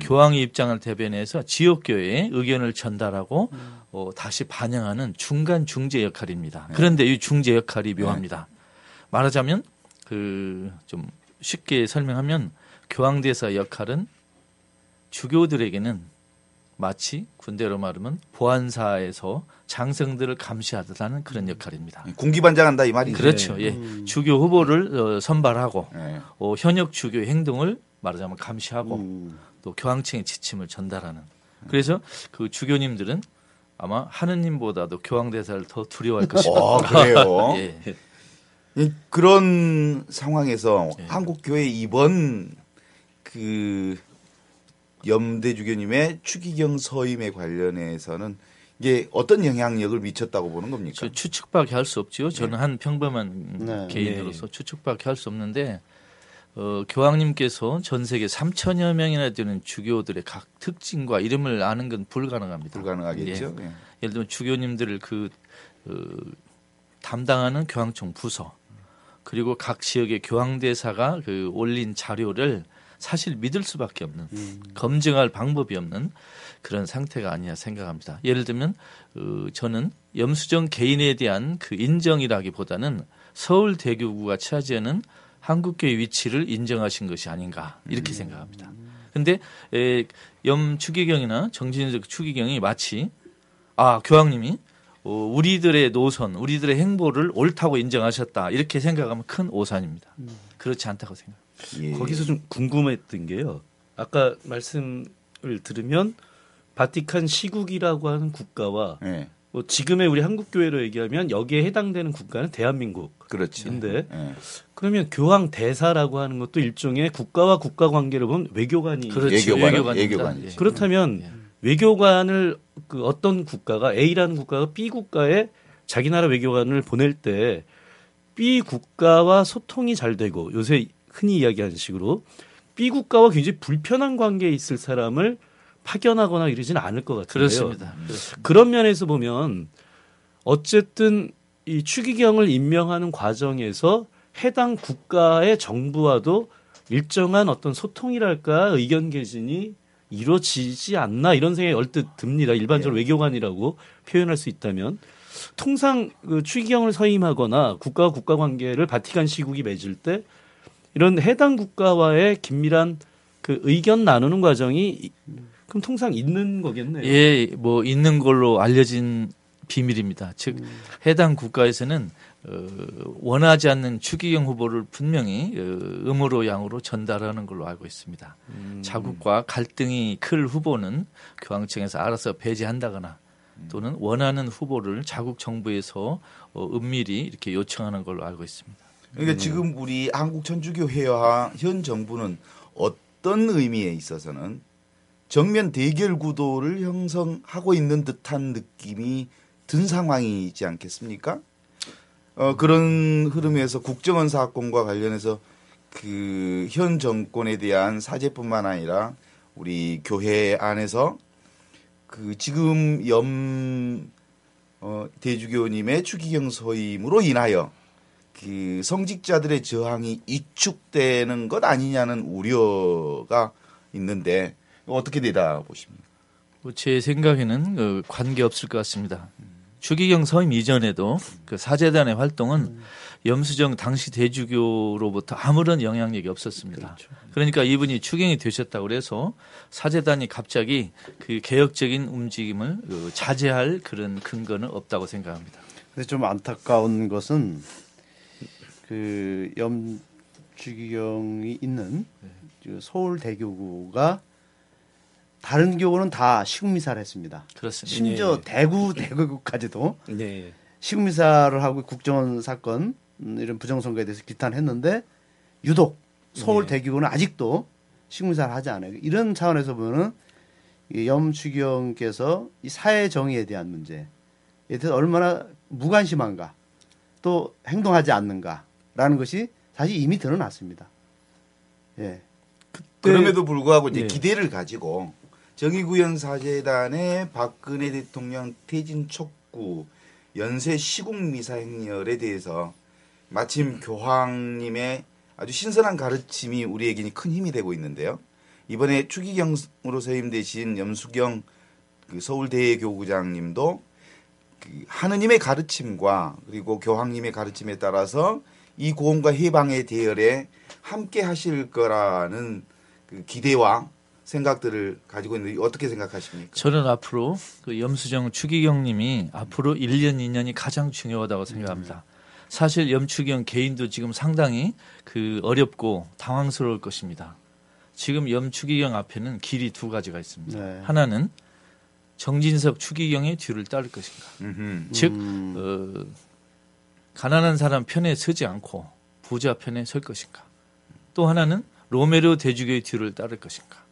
교황의 입장을 대변해서 지역 교회에 의견을 전달하고 어, 다시 반영하는 중간 중재 역할입니다. 그런데 이 중재 역할이 묘합니다. 말하자면 그 좀 쉽게 설명하면 교황대사 역할은 주교들에게는 마치 군대로 말하면 보안사에서 장성들을 감시하듯 하는 그런 역할입니다. 군기반장한다 이 말이죠. 그렇죠. 예. 주교 후보를 어, 선발하고 예. 어, 현역 주교의 행동을 말하자면 감시하고 음. 또 교황청의 지침을 전달하는. 그래서 그 주교님들은 아마 하느님보다도 교황 대사를 더 두려워할 것입니다. 어, 그래요. 예. 예, 그런 상황에서 예. 한국 교회 이번 그 염대 주교님의 추기경 서임에 관련해서는 이게 어떤 영향력을 미쳤다고 보는 겁니까? 저 추측밖에 할 수 없지요. 저는 한 평범한 네. 개인으로서 추측밖에 할 수 없는데 어, 교황님께서 전 세계 3천여 명이나 되는 주교들의 각 특징과 이름을 아는 건 불가능합니다. 불가능하겠죠. 예. 예. 예를 들면 주교님들을 그 어, 담당하는 교황청 부서 그리고 각 지역의 교황대사가 그 올린 자료를 사실 믿을 수밖에 없는 검증할 방법이 없는 그런 상태가 아니냐 생각합니다. 예를 들면 어, 저는 염수정 개인에 대한 그 인정이라기보다는 서울 대교구가 차지하는 한국교의 위치를 인정하신 것이 아닌가 이렇게 생각합니다. 근데 에, 염 추기경이나 정진석 추기경이 마치 아 교황님이 어, 우리들의 노선, 우리들의 행보를 옳다고 인정하셨다 이렇게 생각하면 큰 오산입니다. 그렇지 않다고 생각. 예. 거기서 좀 궁금했던 게요. 아까 말씀을 들으면 바티칸 시국이라고 하는 국가와 예. 뭐 지금의 우리 한국 교회로 얘기하면 여기에 해당되는 국가는 대한민국. 그렇죠. 인데 예. 그러면 교황 대사라고 하는 것도 일종의 국가와 국가 관계를 보면 외교관이 그렇죠. 외교관. 외교관이죠. 예. 그렇다면 예. 외교관을 그 어떤 국가가 A라는 국가가 B 국가에 자기 나라 외교관을 보낼 때 B 국가와 소통이 잘 되고 요새 흔히 이야기하는 식으로 B 국가와 굉장히 불편한 관계에 있을 사람을 파견하거나 이러지는 않을 것 같아요. 그렇습니다. 그렇습니다. 그런 면에서 보면 어쨌든 이 추기경을 임명하는 과정에서 해당 국가의 정부와도 일정한 어떤 소통이랄까 의견 개진이 이루어지지 않나 이런 생각이 얼뜻 듭니다. 일반적으로 외교관이라고 표현할 수 있다면 통상 그 추기경을 서임하거나 국가와 국가 관계를 바티칸 시국이 맺을 때 이런 해당 국가와의 긴밀한 그 의견 나누는 과정이 이- 그럼 통상 있는 거겠네요. 예, 뭐 있는 걸로 알려진 비밀입니다. 즉 해당 국가에서는 어, 원하지 않는 추기경 후보를 분명히 어, 음으로 양으로 전달하는 걸로 알고 있습니다. 자국과 갈등이 클 후보는 교황청에서 알아서 배제한다거나 또는 원하는 후보를 자국 정부에서 어, 은밀히 이렇게 요청하는 걸로 알고 있습니다. 그러니까 지금 우리 한국 천주교회와 현 정부는 어떤 의미에 있어서는 정면 대결 구도를 형성하고 있는 듯한 느낌이 든 상황이지 않겠습니까? 어, 그런 흐름에서 국정원 사건과 관련해서 그 현 정권에 대한 사죄뿐만 아니라 우리 교회 안에서 그 지금 염 어, 대주교님의 추기경 서임으로 인하여 그 성직자들의 저항이 이축되는 것 아니냐는 우려가 있는데 어떻게 되다 보십니까? 뭐제 생각에는 그 관계 없을 것 같습니다. 추기경 서임 이전에도 그 사재단의 활동은 염수정 당시 대주교로부터 아무런 영향력이 없었습니다. 그러니까 이분이 추경이 되셨다고 그래서 사재단이 갑자기 그 개혁적인 움직임을 그 자제할 그런 근거는 없다고 생각합니다. 근데 좀 안타까운 것은 그 염주기경이 있는 그 서울 대교구가 다른 교구는 다 시국미사를 했습니다. 그렇습니다. 심지어 대구 대구구까지도 네. 시국미사를 하고 국정원 사건 음, 이런 부정선거에 대해서 비탄했는데 유독 서울 대교구는 아직도 시국미사를 하지 않아요. 이런 차원에서 보면은 이 염추경께서 이 사회 정의에 대한 문제에 대해서 얼마나 무관심한가 또 행동하지 않는가 라는 것이 사실 이미 드러났습니다. 예. 그럼에도 불구하고 이제 네. 기대를 가지고 정의구현 사재단의 박근혜 대통령 퇴진 촉구 연쇄 시국 미사 행렬에 대해서 마침 교황님의 아주 신선한 가르침이 우리에게는 큰 힘이 되고 있는데요. 이번에 추기경으로 서임되신 염수경 그 서울대교구장님도 그 하느님의 가르침과 그리고 교황님의 가르침에 따라서 이 고음과 해방의 대열에 함께 하실 거라는 그 기대와 생각들을 가지고 있는데 어떻게 생각하십니까? 저는 앞으로 그 염수정 추기경님이 앞으로 1년, 2년이 가장 중요하다고 생각합니다. 사실 염추경 개인도 지금 상당히 그 어렵고 당황스러울 것입니다. 지금 염추기경 앞에는 길이 두 가지가 있습니다. 네. 하나는 정진석 추기경의 뒤를 따를 것인가. 음흠. 즉 어, 가난한 사람 편에 서지 않고 부자 편에 설 것인가. 또 하나는 로메로 대주교의 뒤를 따를 것인가.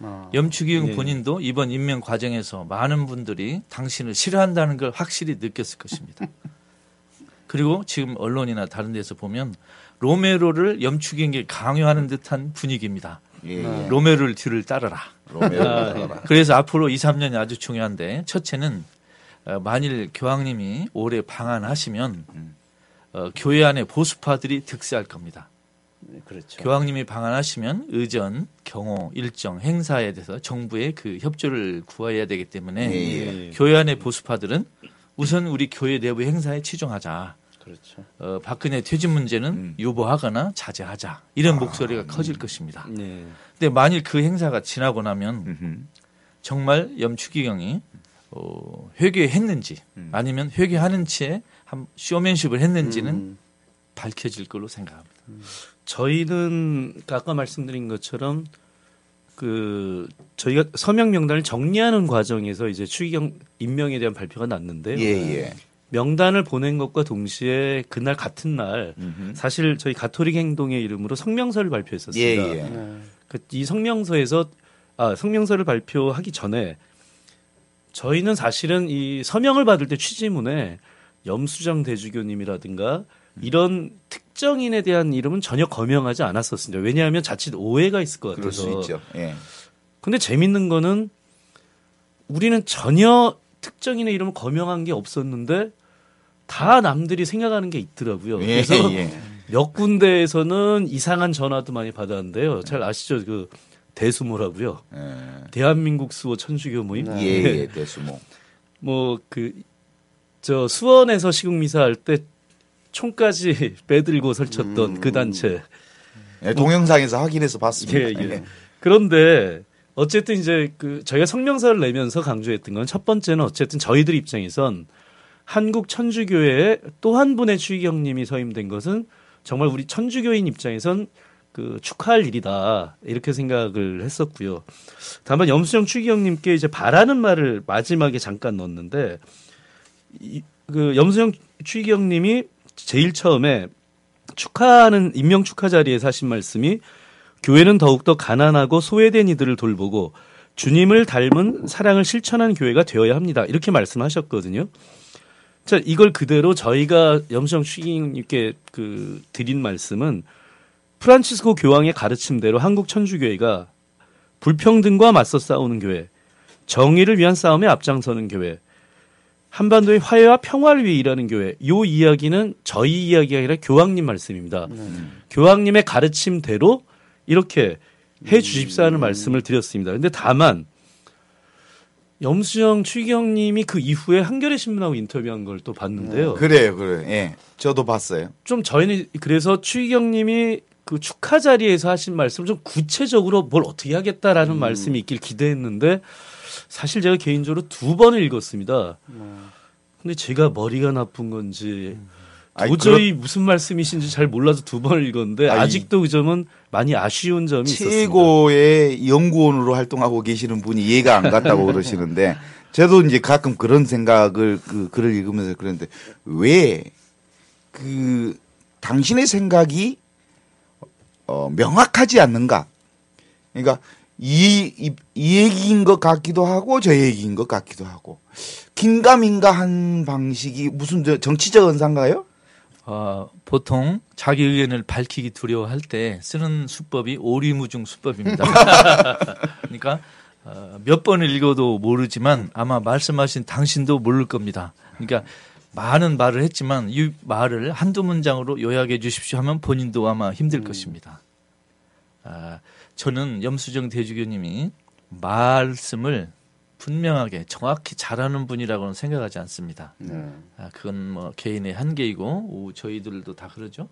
아. 염추기경 예. 본인도 이번 임명 과정에서 많은 분들이 당신을 싫어한다는 걸 확실히 느꼈을 것입니다. 그리고 지금 언론이나 다른 데서 보면 로메로를 염추기경에게 강요하는 듯한 분위기입니다. 예, 네. 예. 로메로를 뒤를 따르라. 로메오 아, 따라라. 그래서 앞으로 2, 3년이 아주 중요한데 첫째는 어, 만일 교황님이 올해 방한하시면 어, 교회 안에 보수파들이 득세할 겁니다. 네, 그렇죠. 교황님이 방한하시면 의전, 경호, 일정, 행사에 대해서 정부의 그 협조를 구해야 되기 때문에 예, 예. 교회 안의 보수파들은 우선 우리 교회 내부 행사에 치중하자. 그렇죠. 어, 박근혜 퇴진 문제는 음. 유보하거나 자제하자. 이런 목소리가 커질 것입니다. 네. 근데 만일 그 행사가 지나고 나면 음흠. 정말 염추기경이 어, 회개했는지 음. 아니면 회개하는 채 한 쇼맨십을 했는지는 음. 밝혀질 걸로 생각합니다. 저희는 아까 말씀드린 것처럼 그 저희가 서명 명단을 정리하는 과정에서 이제 추기경 임명에 대한 발표가 났는데요. 예, 예. 명단을 보낸 것과 동시에 그날 같은 날 음흠. 사실 저희 가톨릭 행동의 이름으로 성명서를 발표했었습니다. 예, 예. 네. 그이 성명서에서 아 성명서를 발표하기 전에 저희는 사실은 이 서명을 받을 때 취지문에 염수정 대주교님이라든가 이런 특정인에 대한 이름은 전혀 거명하지 않았었습니다. 왜냐하면 자칫 오해가 있을 것 그럴 같아서. 수 있죠. 예. 근데 재밌는 거는 우리는 전혀 특정인의 이름을 거명한 게 없었는데 다 남들이 생각하는 게 있더라고요. 예, 그래서 예. 몇 군데에서는 이상한 전화도 많이 받았는데요. 잘 아시죠? 그 대수모라고요. 예. 대한민국 수호 천주교 모임. 네. 예, 예, 대수모. 뭐 그 저 수원에서 시국 미사 할 때 총까지 빼들고 설쳤던 음. 그 단체. 예, 동영상에서 확인해서 봤습니다. 예, 예. 그런데 어쨌든 이제 그 저희가 성명서를 내면서 강조했던 건 첫 번째는 어쨌든 저희들 입장에선 한국 천주교회에 또한 분의 추기경님이 서임된 것은 정말 우리 천주교인 입장에선 그 축하할 일이다 이렇게 생각을 했었고요. 다만 염수정 추기경님께 이제 바라는 말을 마지막에 잠깐 넣었는데 이, 그 염수정 추기경님이 제일 처음에 축하하는 임명 축하 자리에서 하신 말씀이 교회는 더욱더 가난하고 소외된 이들을 돌보고 주님을 닮은 사랑을 실천한 교회가 되어야 합니다. 이렇게 말씀하셨거든요. 자, 이걸 그대로 저희가 염성 추기님께 그 드린 말씀은 프란치스코 교황의 가르침대로 한국 천주교회가 불평등과 맞서 싸우는 교회, 정의를 위한 싸움에 앞장서는 교회, 한반도의 화해와 평화를 위해 일하는 교회. 요 이야기는 저희 이야기가 아니라 교황님 말씀입니다. 교황님의 가르침대로 이렇게 해 주십사 하는 말씀을 드렸습니다. 근데 다만 염수영 추기경님이 그 이후에 한겨레 신문하고 인터뷰한 걸 또 봤는데요. 그래요, 그래요. 예. 저도 봤어요. 좀 저희는 그래서 추기경님이 그 축하 자리에서 하신 말씀 좀 구체적으로 뭘 어떻게 하겠다라는 말씀이 있길 기대했는데 사실 제가 개인적으로 두 번을 읽었습니다. 근데 제가 머리가 나쁜 건지 아이, 도저히 무슨 말씀이신지 잘 몰라서 두 번을 읽었는데 아이, 아직도 그 점은 많이 아쉬운 점이 있었습니다. 최고의 연구원으로 활동하고 계시는 분이 이해가 안 갔다고 그러시는데 저도 이제 가끔 그런 생각을 그 글을 읽으면서 그랬는데 왜 그 당신의 생각이 어, 명확하지 않는가? 그러니까 이, 이, 이 얘기인 것 같기도 하고 저 얘기인 것 같기도 하고 긴가민가 한 방식이 무슨 저 정치적 언사인가요? 아, 보통 자기 의견을 밝히기 두려워할 때 쓰는 수법이 오리무중 수법입니다. 그러니까 어, 몇 번을 읽어도 모르지만 아마 말씀하신 당신도 모를 겁니다. 그러니까 많은 말을 했지만 이 말을 한두 문장으로 요약해 주십시오 하면 본인도 아마 힘들 것입니다. 아, 저는 염수정 대주교님이 말씀을 분명하게 정확히 잘하는 분이라고는 생각하지 않습니다. 네. 아, 그건 뭐 개인의 한계이고 오, 저희들도 다 그러죠.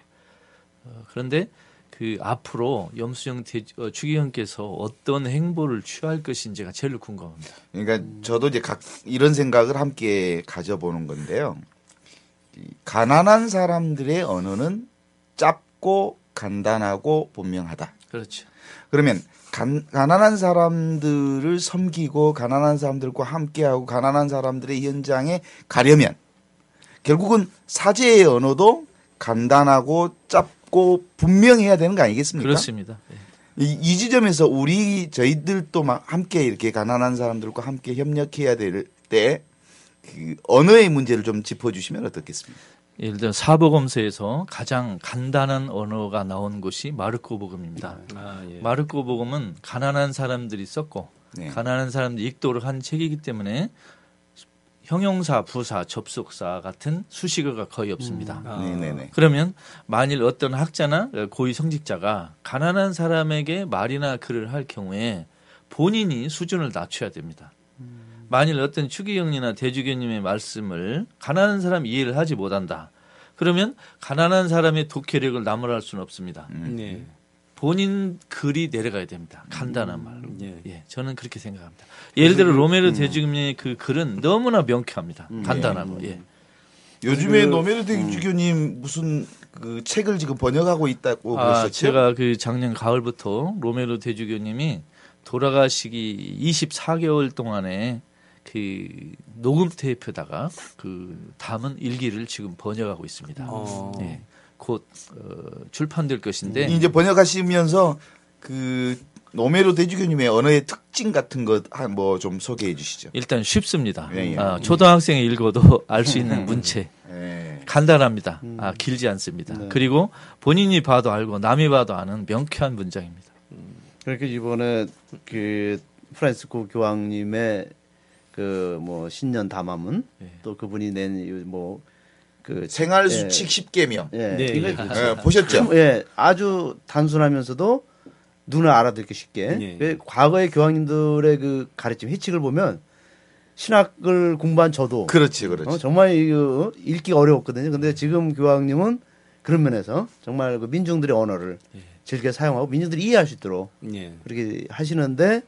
어, 그런데 그 앞으로 염수영 대, 어, 주기현께서 어떤 행보를 취할 것인지가 제일 궁금합니다. 그러니까 저도 이제 각 이런 생각을 함께 가져보는 건데요. 이 가난한 사람들의 언어는 짧고 간단하고 분명하다. 그렇죠. 그러면 간, 가난한 사람들을 섬기고 가난한 사람들과 함께하고 가난한 사람들의 현장에 가려면 결국은 사제의 언어도 간단하고 짧 고 분명해야 되는 거 아니겠습니까? 그렇습니다. 예. 이, 이 지점에서 우리 저희들도 막 함께 이렇게 가난한 사람들과 함께 협력해야 될 때 그 언어의 문제를 좀 짚어주시면 어떻겠습니까? 예를 들어 사복음서에서 가장 간단한 언어가 나온 곳이 마르코 복음입니다. 아, 예. 마르코 복음은 가난한 사람들이 썼고 네. 가난한 사람들이 읽도록 한 책이기 때문에 형용사, 부사, 접속사 같은 수식어가 거의 없습니다. 아. 네네네. 그러면 만일 어떤 학자나 고위 성직자가 가난한 사람에게 말이나 글을 할 경우에 본인이 수준을 낮춰야 됩니다. 만일 어떤 추기경이나 대주교님의 말씀을 가난한 사람 이해를 하지 못한다. 그러면 가난한 사람의 독해력을 나무랄 수는 없습니다. 네. 본인 글이 내려가야 됩니다. 간단한 말로. 예. 예, 저는 그렇게 생각합니다. 예를 들어 로메르 대주교님의 그 글은 너무나 명쾌합니다. 간단하고. 예. 요즘에 그- 노메르 대주교님 무슨 그 책을 지금 번역하고 있다고 아, 그러셨죠? 제가 그 작년 가을부터 로메로 대주교님이 돌아가시기 24개월 동안에 그 녹음 테이프에다가 그 담은 일기를 지금 번역하고 있습니다. 어. 예. 곧 어, 출판될 것인데 이제 번역하시면서 그 노메르 대주교님의 언어의 특징 같은 것 뭐 좀 소개해 주시죠. 일단 쉽습니다. 예, 예. 아, 초등학생이 읽어도 알 수 있는 문체. 예. 간단합니다. 아, 길지 않습니다. 네. 그리고 본인이 봐도 알고 남이 봐도 아는 명쾌한 문장입니다. 그렇게 이번에 그 프란시스코 교황님의 그 뭐 신년 담화문 예. 또 그분이 낸 뭐 그 생활 수칙 10개명. 예. 네, 이거 예, 보셨죠? 예, 아주 단순하면서도 눈을 알아듣기 쉽게. 예. 그 과거의 교황님들의 그 가르침 해칙을 보면 신학을 공부한 저도 그렇지, 그렇지. 어, 정말 이거 읽기가 어려웠거든요. 근데 지금 교황님은 그런 면에서 정말 그 민중들의 언어를 즐겨 사용하고 민중들이 이해할 수 있도록 예. 그렇게 하시는데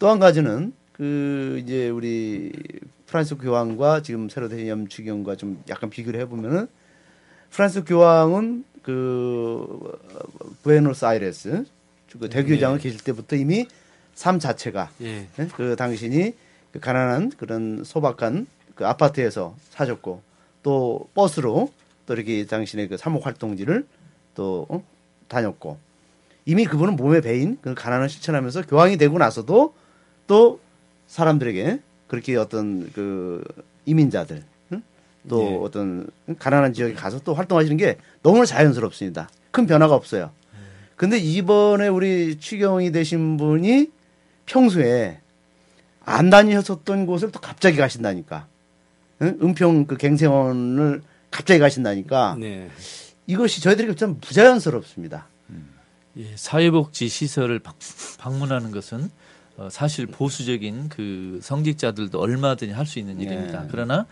또 한 가지는 그 이제 우리 프란시스 교황과 지금 새로 된 염추기경과 좀 약간 비교를 해보면은 프란시스 교황은 그 부에노스아이레스 그 대교구장으로 계실 때부터 이미 삶 자체가 예. 예? 그 당신이 그 가난한 그런 소박한 그 아파트에서 사셨고 또 버스로 또 이렇게 당신의 그 사목 활동지를 또 어? 다녔고 이미 그분은 몸에 배인 그 가난을 실천하면서 교황이 되고 나서도 또 사람들에게 그렇게 어떤 그 이민자들 응? 또 예. 어떤 가난한 지역에 가서 또 활동하시는 게 너무나 자연스럽습니다. 큰 변화가 없어요. 근데 이번에 우리 추경이 되신 분이 평소에 안 다니셨던 곳을 또 갑자기 가신다니까. 응? 은평 그 갱생원을 갑자기 가신다니까 네. 이것이 저희들에게 좀 부자연스럽습니다. 예, 사회복지 시설을 방, 방문하는 것은 어, 사실 보수적인 그 성직자들도 얼마든지 할 수 있는 일입니다. 예. 그러나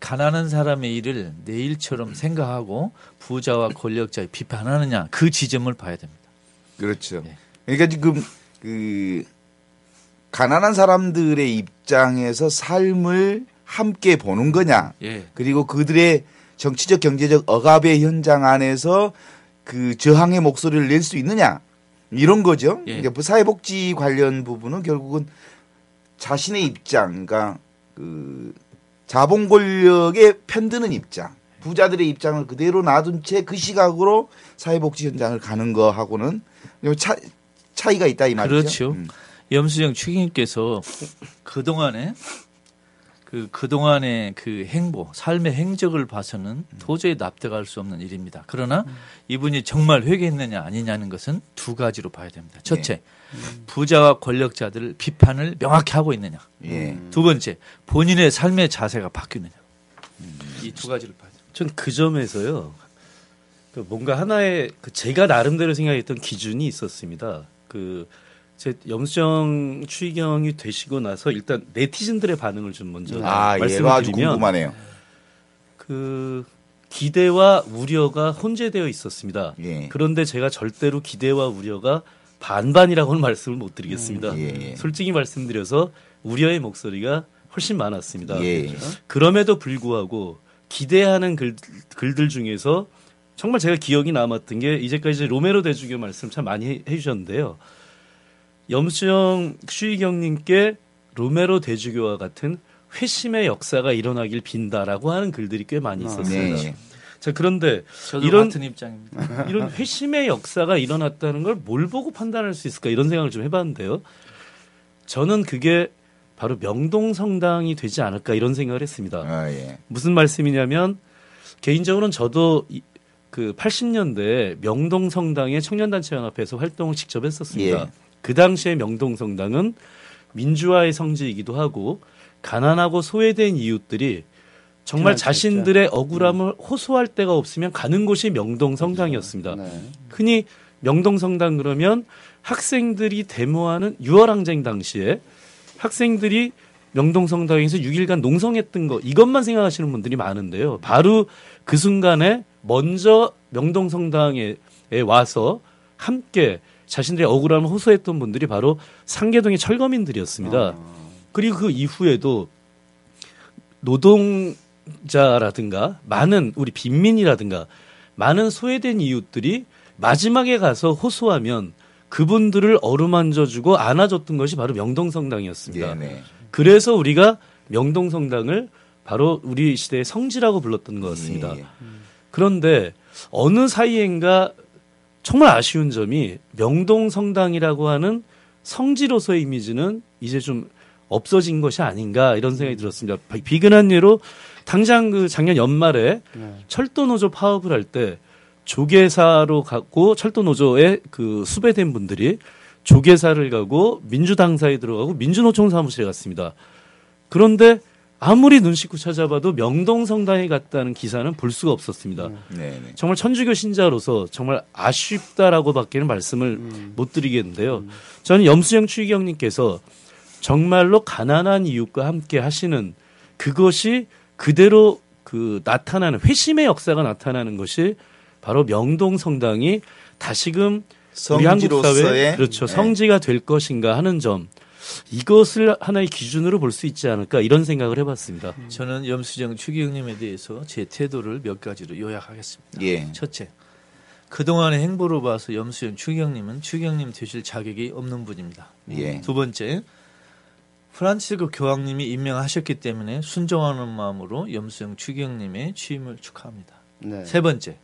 가난한 사람의 일을 내 일처럼 생각하고 부자와 권력자의 비판하느냐 그 지점을 봐야 됩니다. 그렇죠. 예. 그러니까 지금 그 가난한 사람들의 입장에서 삶을 함께 보는 거냐, 예. 그리고 그들의 정치적 경제적 억압의 현장 안에서 그 저항의 목소리를 낼 수 있느냐 이런 거죠. 예. 그러니까 사회복지 관련 부분은 결국은 자신의 입장, 그러니까 그 자본 권력에 편드는 입장, 부자들의 입장을 그대로 놔둔 채 그 시각으로 사회복지 현장을 가는 거하고는 차, 차이가 있다 이 말이죠. 그렇죠. 음. 염수정 추기님께서 그 동안에 그 그동안의 그 행보, 삶의 행적을 봐서는 도저히 납득할 수 없는 일입니다. 그러나 이분이 정말 회개했느냐 아니냐는 것은 두 가지로 봐야 됩니다. 첫째, 부자와 권력자들을 비판을 명확히 하고 있느냐. 예. 두 번째, 본인의 삶의 자세가 바뀌느냐. 이 두 가지를 봐야 됩니다. 전 그 점에서요. 그 뭔가 하나의 그 제가 나름대로 생각했던 기준이 있었습니다. 그 제 염수정 추기경이 되시고 나서 일단 네티즌들의 반응을 좀 먼저 아, 예. 말씀을 아주 드리면 궁금하네요. 그 기대와 우려가 혼재되어 있었습니다. 예. 그런데 제가 절대로 기대와 우려가 반반이라고는 말씀을 못 드리겠습니다. 음, 예, 예. 솔직히 말씀드려서 우려의 목소리가 훨씬 많았습니다. 예. 그럼에도 불구하고 기대하는 글, 글들 중에서 정말 제가 기억이 남았던 게 이제까지 로메로 대주교 말씀 참 많이 해- 해주셨는데요. 염수영 추희경님께 로메로 대주교와 같은 회심의 역사가 일어나길 빈다라고 하는 글들이 꽤 많이 있었습니다. 네. 자 그런데 저도 이런- 같은 입장입니다. 이런 회심의 역사가 일어났다는 걸 뭘 보고 판단할 수 있을까 이런 생각을 좀 해봤는데요. 저는 그게 바로 명동성당이 되지 않을까 이런 생각을 했습니다. 아, 예. 무슨 말씀이냐면 개인적으로는 저도 이- 그 80년대 명동성당의 청년단체 연합회에서 활동을 직접 했었습니다. 예. 그 당시에 명동성당은 민주화의 성지이기도 하고 가난하고 소외된 이웃들이 정말 자신들의 억울함을 호소할 데가 없으면 가는 곳이 명동성당이었습니다. 네. 흔히 명동성당 그러면 학생들이 데모하는 6월 항쟁 당시에 학생들이 명동성당에서 6일간 농성했던 거 이것만 생각하시는 분들이 많은데요. 바로 그 순간에 먼저 명동성당에 와서 함께 자신들의 억울함을 호소했던 분들이 바로 상계동의 철거민들이었습니다. 그리고 그 이후에도 노동자라든가 많은 우리 빈민이라든가 많은 소외된 이웃들이 마지막에 가서 호소하면 그분들을 어루만져주고 안아줬던 것이 바로 명동성당이었습니다. 예, 네. 그래서 우리가 명동성당을 바로 우리 시대의 성지라고 불렀던 것 같습니다. 예, 예. 그런데 어느 사이엔가 정말 아쉬운 점이 명동 성당이라고 하는 성지로서의 이미지는 이제 좀 없어진 것이 아닌가 이런 생각이 들었습니다. 비- 비근한 예로 당장 그 작년 연말에 네. 철도 노조 파업을 할 때 조계사로 가고 철도 노조에 그 수배된 분들이 조계사를 가고 민주당사에 들어가고 민주노총 사무실에 갔습니다. 그런데 아무리 눈 씻고 찾아봐도 명동 성당에 갔다는 기사는 볼 수가 없었습니다. 네, 네. 정말 천주교 신자로서 정말 아쉽다라고밖에는 말씀을 못 드리겠는데요. 저는 염수영 추기경님께서 정말로 가난한 이웃과 함께 하시는 그것이 그대로 그 나타나는 회심의 역사가 나타나는 것이 바로 명동 성당이 다시금 우리 한국 사회 그렇죠 네. 성지가 될 것인가 하는 점 이것을 하나의 기준으로 볼 수 있지 않을까 이런 생각을 해봤습니다. 저는 염수정 추기경님에 대해서 제 태도를 몇 가지로 요약하겠습니다. 예. 첫째, 그동안의 행보로 봐서 염수정 추기경님은 추기경님 되실 자격이 없는 분입니다. 예. 두 번째, 프란치스코 교황님이 임명하셨기 때문에 순종하는 마음으로 염수영 추기경님의 취임을 축하합니다. 네. 세 번째,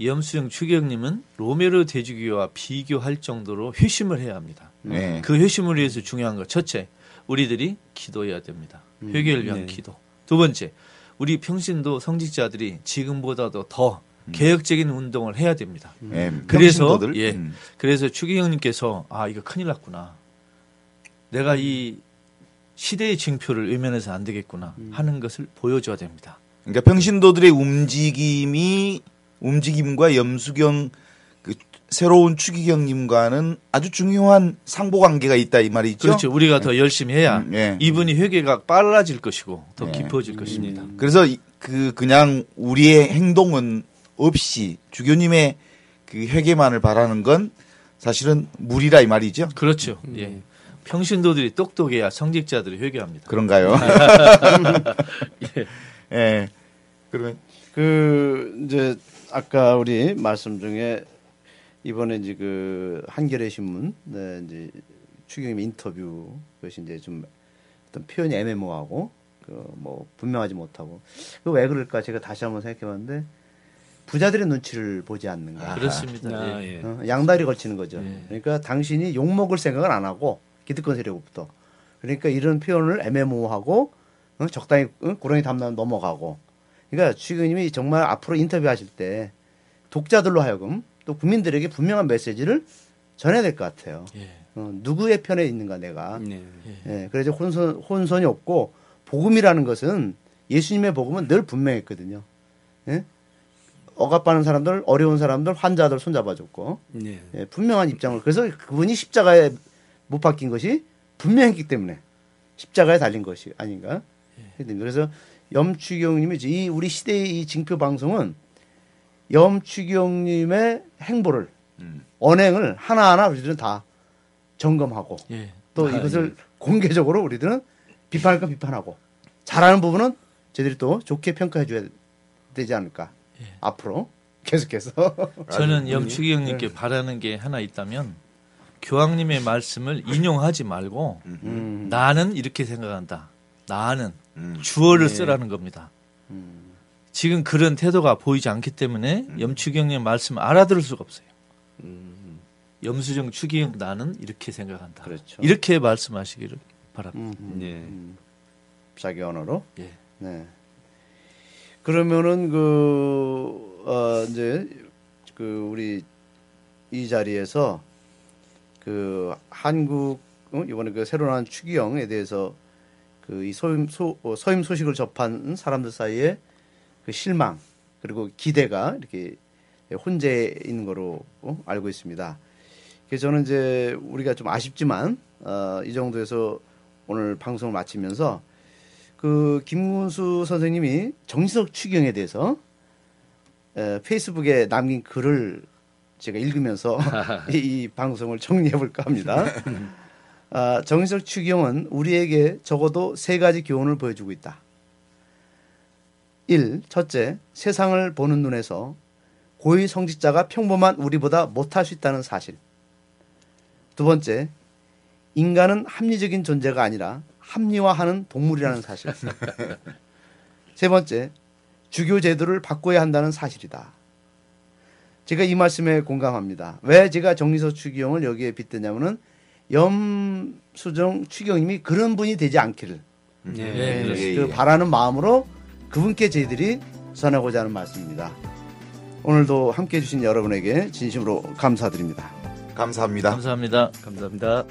염수영 추기경님은 로메로 대주교와 비교할 정도로 회심을 해야 합니다. 네. 그 회심을 위해서 중요한 것 첫째, 우리들이 기도해야 됩니다. 회개를 위한 네. 기도. 두 번째, 우리 평신도 성직자들이 지금보다도 더 개혁적인 운동을 해야 됩니다. 예, 그래서 평신도들. 예, 음. 그래서 추기경님께서 아 이거 큰일 났구나. 내가 이 시대의 징표를 외면해서 안 되겠구나 하는 것을 보여줘야 됩니다. 그러니까 평신도들의 움직임이 움직임과 염수경 그 새로운 추기경님과는 아주 중요한 상보 관계가 있다 이 말이죠. 그렇죠. 우리가 더 열심히 해야 음, 예. 이분이 회개가 빨라질 것이고 더 예. 깊어질 것입니다. 그래서 이- 그 그냥 우리의 행동은 없이 주교님의 그 회개만을 바라는 건 사실은 무리라 이 말이죠. 그렇죠. 예. 평신도들이 똑똑해야 성직자들이 회개합니다. 그런가요? 예. 그러면 그 이제 아까 우리 말씀 중에 이번에 이제 그 한겨레 신문 네 이제 추경임 인터뷰 그것이 이제 좀 어떤 표현이 애매모호하고 그 뭐 분명하지 못하고 그 왜 그럴까 제가 다시 한번 생각해봤는데 부자들의 눈치를 보지 않는가 그렇습니다. 아, 예. 예. 어, 양다리 걸치는 거죠. 예. 그러니까 당신이 욕 먹을 생각을 안 하고 기득권 세력부터 그러니까 이런 표현을 애매모호하고 어, 적당히 어, 고랑이 담나면 넘어가고 그러니까 추기님이 정말 앞으로 인터뷰하실 때 독자들로 하여금 또 국민들에게 분명한 메시지를 전해야 될 것 같아요. 예. 어, 누구의 편에 있는가 내가. 네. 예, 그래서 혼선, 혼선이 없고 복음이라는 것은 예수님의 복음은 늘 분명했거든요. 예? 억압받는 사람들, 어려운 사람들, 환자들 손잡아줬고 네. 예, 분명한 입장을 그래서 그분이 십자가에 못 박힌 것이 분명했기 때문에 십자가에 달린 것이 아닌가. 그래서 염추경님이 이 우리 시대의 이 징표 방송은 염추경님의 행보를 언행을 하나하나 우리들은 다 점검하고 예. 또 이것을 공개적으로 우리들은 비판할 건 비판하고 잘하는 부분은 저희들이 또 좋게 평가해 줘야 되지 않을까. 앞으로 계속해서. 저는 염축이. 형님께 바라는 게 하나 있다면 교황님의 말씀을 인용하지 말고 음, 나는 이렇게 생각한다. 나는 음. 주어를 네. 쓰라는 겁니다. 음, 지금 그런 태도가 보이지 않기 때문에 염추경님 말씀 알아들을 수가 없어요. 염수정 추기경 나는 이렇게 생각한다. 그렇죠. 이렇게 말씀하시기를 바랍니다. 음, 음, 예. 음. 자기 언어로 예. 네. 그러면은 그, 어, 이제 그 우리 이 자리에서 그 한국 어? 이번에 그 새로 나온 추기경에 대해서 그이 소임 소 어, 서임 소식을 접한 사람들 사이에 그 실망 그리고 기대가 이렇게 혼재 있는 거로 어? 알고 있습니다. 그래서 저는 이제 우리가 좀 아쉽지만 어, 이 정도에서 오늘 방송을 마치면서 그 김문수 선생님이 정신석 추경에 대해서 에, 페이스북에 남긴 글을 제가 읽으면서 이, 이 방송을 정리해 볼까 합니다. 아, 정신석 추경은 우리에게 적어도 세 가지 교훈을 보여주고 있다. 1. 첫째, 세상을 보는 눈에서 고위 성직자가 평범한 우리보다 못할 수 있다는 사실. 두 번째, 인간은 합리적인 존재가 아니라 합리화하는 동물이라는 사실. 세 번째, 주교 제도를 바꿔야 한다는 사실이다. 제가 이 말씀에 공감합니다. 왜 제가 정리서 추기경을 여기에 빗대냐면은 염수정 추기경님이 그런 분이 되지 않기를 네. 예, 그. 바라는 마음으로 그분께 저희들이 전하고자 하는 말씀입니다. 오늘도 함께 해주신 여러분에게 진심으로 감사드립니다. 감사합니다. 감사합니다. 감사합니다.